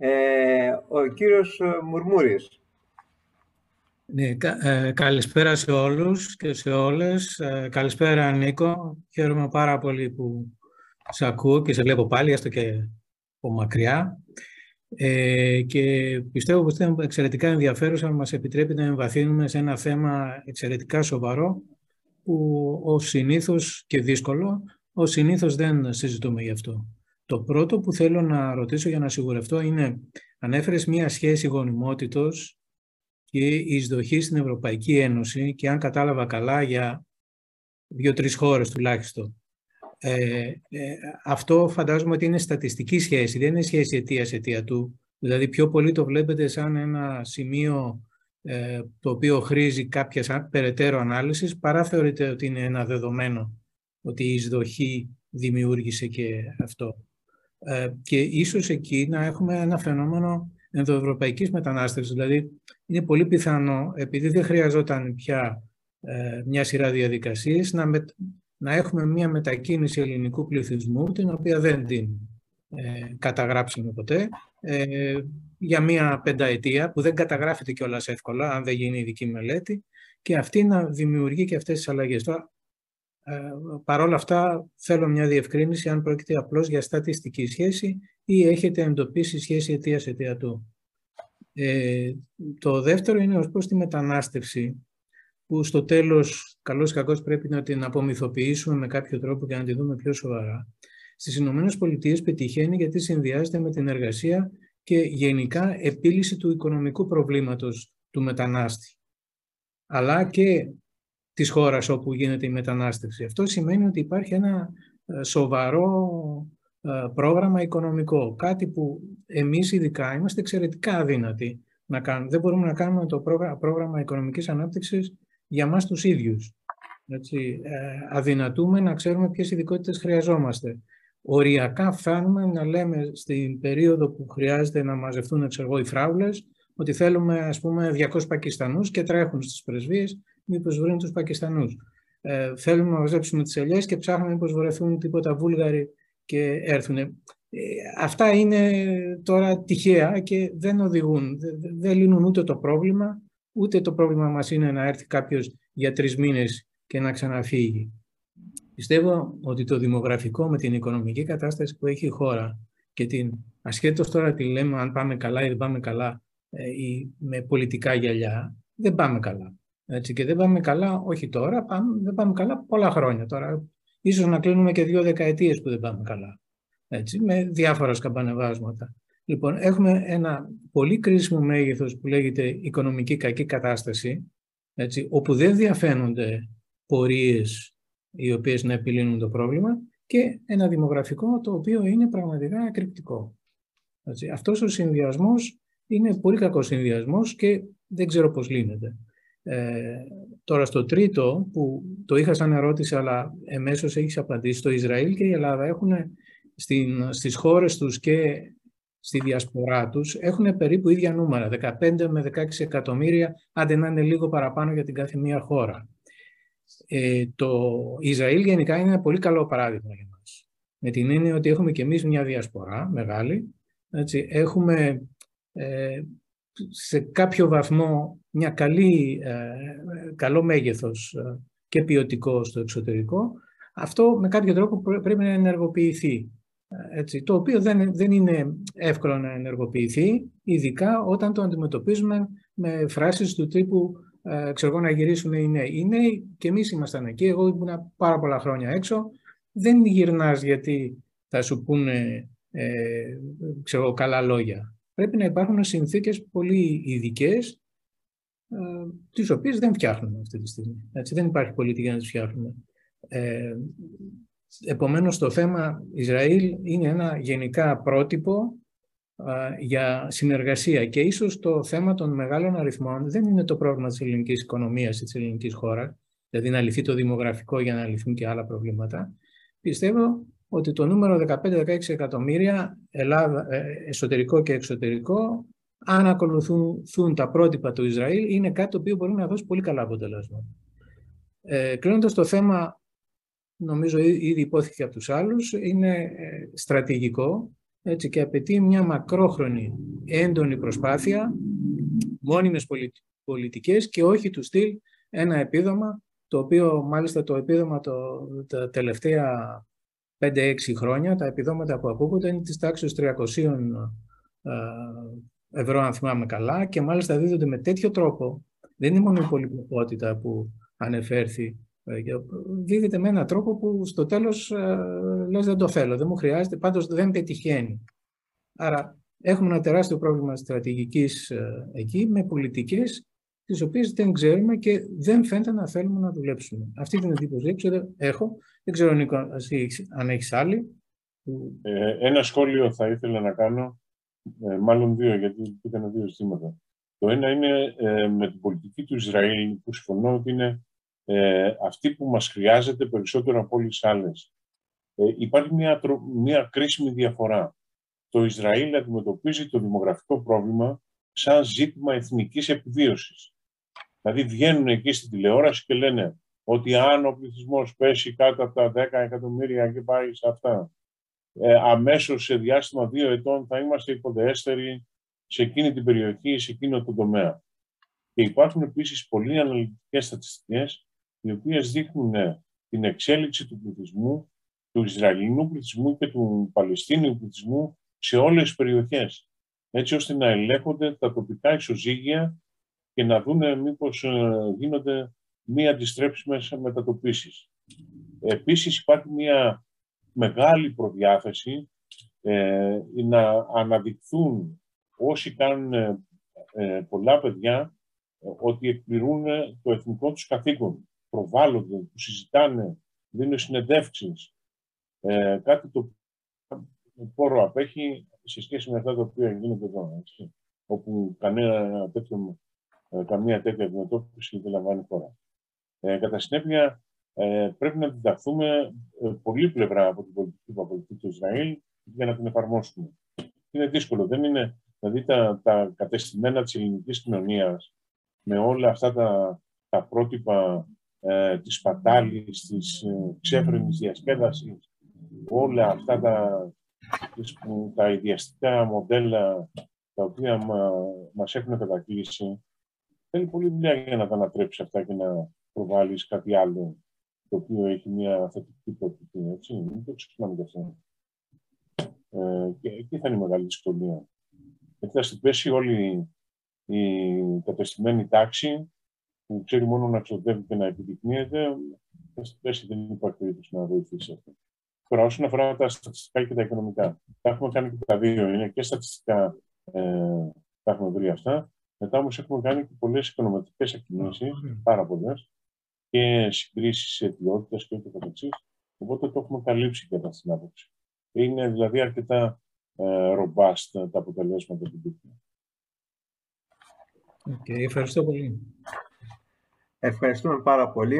Ε, ο κύριος Μουρμούρης. Ναι, ε, καλησπέρα σε όλους και σε όλες. Ε, καλησπέρα Νίκο. Χαίρομαι πάρα πολύ που σε ακούω και σε βλέπω πάλι, έστω και από μακριά. Ε, και πιστεύω πως είναι εξαιρετικά ενδιαφέρουσα, μας επιτρέπει να εμβαθύνουμε σε ένα θέμα εξαιρετικά σοβαρό που ο συνήθως και δύσκολο, ο συνήθως δεν συζητούμε γι' αυτό. Το πρώτο που θέλω να ρωτήσω για να σιγουρευτώ είναι, ανέφερες μία σχέση γονιμότητος και εισδοχή στην Ευρωπαϊκή Ένωση και αν κατάλαβα καλά για δύο-τρεις χώρες τουλάχιστον. Ε, ε, αυτό φαντάζομαι ότι είναι στατιστική σχέση, δεν είναι σχέση αιτία-αιτία του. Δηλαδή πιο πολύ το βλέπετε σαν ένα σημείο ε, το οποίο χρήζει κάποια περαιτέρω ανάλυσης, παρά θεωρείτε ότι είναι ένα δεδομένο ότι η εισδοχή δημιούργησε και αυτό. Ε, και ίσως εκεί να έχουμε ένα φαινόμενο ενδοευρωπαϊκής μετανάστευσης. Δηλαδή, είναι πολύ πιθανό, επειδή δεν χρειαζόταν πια ε, μια σειρά διαδικασίες, να, να έχουμε μια μετακίνηση ελληνικού πληθυσμού, την οποία δεν την ε, καταγράψαμε ποτέ, ε, για μια πενταετία, που δεν καταγράφεται κιόλας εύκολα, αν δεν γίνει ειδική μελέτη, και αυτή να δημιουργεί και αυτές τις αλλαγές. Τώρα, ε, Παρ' όλα αυτά, θέλω μια διευκρίνηση αν πρόκειται απλώς για στατιστική σχέση ή έχετε εντοπίσει σχέση αιτίας του. Ε, το δεύτερο είναι ως προς τη μετανάστευση, που στο τέλος, καλώς ή κακώς, πρέπει να την απομυθοποιήσουμε με κάποιο τρόπο και να τη δούμε πιο σοβαρά. Στις Ηνωμένες Πολιτείες πετυχαίνει γιατί συνδυάζεται με την εργασία και γενικά επίλυση του οικονομικού προβλήματος του μετανάστη. Αλλά και της χώρας όπου γίνεται η μετανάστευση. Αυτό σημαίνει ότι υπάρχει ένα ε, σοβαρό ε, πρόγραμμα οικονομικό. Κάτι που εμείς ειδικά είμαστε εξαιρετικά αδύνατοι να κάνουμε. Δεν μπορούμε να κάνουμε το πρόγραμμα οικονομικής ανάπτυξης για μας τους ίδιους. Έτσι, ε, αδυνατούμε να ξέρουμε ποιες ειδικότητες χρειαζόμαστε. Οριακά φτάνουμε να λέμε στην περίοδο που χρειάζεται να μαζευτούν οι φράουλες ότι θέλουμε ας πούμε 200 Πακιστανούς και τρέχουν στις πρεσβείες μήπως βρουν τους Πακιστανούς. Ε, θέλουμε να μαζέψουμε τις ελιές και ψάχνουμε μήπως βρεθούν τίποτα Βούλγαροι και έρθουν. Ε, αυτά είναι τώρα τυχαία και δεν οδηγούν, δεν, δεν λύνουν ούτε το πρόβλημα, ούτε το πρόβλημα μας είναι να έρθει κάποιος για τρεις μήνες και να ξαναφύγει. Πιστεύω ότι το δημογραφικό με την οικονομική κατάσταση που έχει η χώρα και την ασχέτως τώρα τη λέμε αν πάμε καλά ή δεν πάμε καλά ε, ή με πολιτικά γυαλιά, δεν πάμε καλά. Έτσι, και δεν πάμε καλά, όχι τώρα, πάμε, δεν πάμε καλά πολλά χρόνια τώρα. Ίσως να κλείνουμε και δύο δεκαετίες που δεν πάμε καλά. Έτσι, με διάφορα σκαμπανεβάσματα. Λοιπόν, έχουμε ένα πολύ κρίσιμο μέγεθος που λέγεται οικονομική κακή κατάσταση, έτσι, όπου δεν διαφαίνονται πορείες οι οποίες να επιλύνουν το πρόβλημα και ένα δημογραφικό το οποίο είναι πραγματικά εκρηκτικό. Έτσι, αυτός ο συνδυασμός είναι πολύ κακός συνδυασμός και δεν ξέρω πώς λύνεται. Ε, τώρα στο τρίτο, που το είχα σαν ερώτηση, αλλά εμέσως έχεις απαντήσει, το Ισραήλ και η Ελλάδα έχουν στην, στις χώρες τους και στη διασπορά τους έχουν περίπου ίδια νούμερα, 15 με 16 εκατομμύρια, άντε να είναι λίγο παραπάνω για την κάθε μία χώρα. Ε, το Ισραήλ γενικά είναι ένα πολύ καλό παράδειγμα για μας. Με την έννοια ότι έχουμε και εμείς μια διασπορά μεγάλη, έτσι, έχουμε ε, σε κάποιο βαθμό μια καλή, ε, καλό μέγεθος ε, και ποιοτικό στο εξωτερικό, αυτό με κάποιο τρόπο πρέπει να ενεργοποιηθεί. Ε, έτσι, το οποίο δεν, δεν είναι εύκολο να ενεργοποιηθεί, ειδικά όταν το αντιμετωπίζουμε με φράσεις του τύπου ε, ξέρω να γυρίσουν οι νέοι. Οι νέοι και εμείς ήμασταν εκεί, εγώ ήμουν πάρα πολλά χρόνια έξω, δεν γυρνάς γιατί θα σου πούνε ε, ξέρω, καλά λόγια πρέπει να υπάρχουν συνθήκες πολύ ειδικές, ε, τις οποίες δεν φτιάχνουμε αυτή τη στιγμή. Έτσι, δεν υπάρχει πολιτική για να τις φτιάχνουμε. Ε, επομένως, το θέμα Ισραήλ είναι ένα γενικά πρότυπο ε, για συνεργασία και ίσως το θέμα των μεγάλων αριθμών δεν είναι το πρόβλημα της ελληνικής οικονομίας ή της ελληνικής χώρας, δηλαδή να λυθεί το δημογραφικό για να λυθούν και άλλα προβλήματα. Πιστεύω ότι το νούμερο 15-16 εκατομμύρια Ελλάδα, ε, εσωτερικό και εξωτερικό, αν ακολουθούν τα πρότυπα του Ισραήλ, είναι κάτι το οποίο μπορεί να δώσει πολύ καλά αποτελέσματα. Ε, κλείνοντας το θέμα, νομίζω ήδη υπόθηκε από τους άλλους, είναι ε, στρατηγικό έτσι, και απαιτεί μια μακρόχρονη έντονη προσπάθεια, μόνιμες πολιτικές και όχι του στυλ ένα επίδομα, το οποίο μάλιστα το επίδομα το, τα τελευταία 5-6 χρόνια, τα επιδόματα που ακούγονται είναι της τάξης 300 ευρώ, αν θυμάμαι καλά, και μάλιστα δίδονται με τέτοιο τρόπο. Δεν είναι μόνο η πολυπλοκότητα που ανεφέρθη, ε, δίδεται με έναν τρόπο που στο τέλος ε, λες δεν το θέλω, δεν μου χρειάζεται, πάντως δεν πετυχαίνει. Άρα έχουμε ένα τεράστιο πρόβλημα στρατηγικής ε, εκεί με πολιτικές τις οποίες δεν ξέρουμε και δεν φαίνεται να θέλουμε να δουλέψουμε. Αυτή την εντύπωση έχω. Δεν ξέρω, Νίκο, αν έχεις άλλη. Ε, ένα σχόλιο θα ήθελα να κάνω, ε, μάλλον δύο, γιατί ήταν δύο ζητήματα. Το ένα είναι ε, με την πολιτική του Ισραήλ, που συμφωνώ ότι είναι ε, αυτή που μας χρειάζεται περισσότερο από όλες τις άλλες. Ε, υπάρχει μια, μια κρίσιμη διαφορά. Το Ισραήλ αντιμετωπίζει το δημογραφικό πρόβλημα σαν ζήτημα εθνικής επιβίωσης. Δηλαδή βγαίνουν εκεί στην τηλεόραση και λένε ότι αν ο πληθυσμός πέσει κάτω από τα 10 εκατομμύρια και πάει σε αυτά, ε, αμέσως σε διάστημα δύο ετών θα είμαστε υποδέστεροι σε εκείνη την περιοχή, σε εκείνο το τομέα. Και υπάρχουν επίσης πολλοί αναλυτικές στατιστικές οι οποίες δείχνουν ε, την εξέλιξη του πληθυσμού, του Ισραηλινού πληθυσμού και του Παλαιστίνιου πληθυσμού σε όλες τις περιοχές, έτσι ώστε να ελέγχονται τα τοπικά ισοζύγια και να δούνε μήπως ε, γίνονται μη αντιστρέψιμες μετατοπίσεις. Επίσης υπάρχει μια μεγάλη προδιάθεση ε, να αναδειχθούν όσοι κάνουν ε, ε, πολλά παιδιά ότι εκπληρούν το εθνικό τους καθήκον. Προβάλλονται, που συζητάνε, δίνουν συνεντεύξεις. κάτι το πόρο απέχει σε σχέση με αυτά τα οποία γίνονται εδώ. Έτσι, όπου κανένα τέτοιο ε, καμία τέτοια αντιμετώπιση δεν λαμβάνει χώρα. Ε, κατά συνέπεια, ε, πρέπει να διδαχθούμε ε, πολλή πλευρά από την πολιτική που του Ισραήλ για να την εφαρμόσουμε. Είναι δύσκολο. Δεν είναι, δηλαδή τα, τα κατεστημένα της ελληνικής κοινωνίας με όλα αυτά τα, τα πρότυπα ε, της πατάλης, της ε, ξέφρενης διασκέδασης, όλα αυτά τα, τα ιδιαστικά μοντέλα τα οποία μα, μας έχουν κατακλείσει, Θέλει πολλή δουλειά για να τα ανατρέψει αυτά και να προβάλλεις κάτι άλλο το οποίο έχει μια θετική προοπτική. Έτσι, μην το ξεχνάμε και αυτό. Ε, και εκεί θα είναι η μεγάλη δυσκολία. Γιατί θα στην πέσει όλη η κατεστημένη τάξη που ξέρει μόνο να ξοδεύει και να επιδεικνύεται, θα στην πέσει δεν υπάρχει περίπτωση να βοηθήσει αυτό. Τώρα, όσον αφορά τα στατιστικά και τα οικονομικά, τα έχουμε κάνει και τα δύο. Είναι και στατιστικά, ε, τα έχουμε βρει αυτά, μετά όμως έχουμε κάνει και πολλές οικονομικές εκτιμήσει, πάρα πολλές, και συγκρίσεις αιτιότητα και ούτω καθεξής. Οπότε το έχουμε καλύψει και αυτά στην άποψη. Είναι δηλαδή αρκετά ε, robust τα αποτελέσματα του δίκτυου. Okay, ευχαριστώ πολύ. Ευχαριστούμε πάρα πολύ.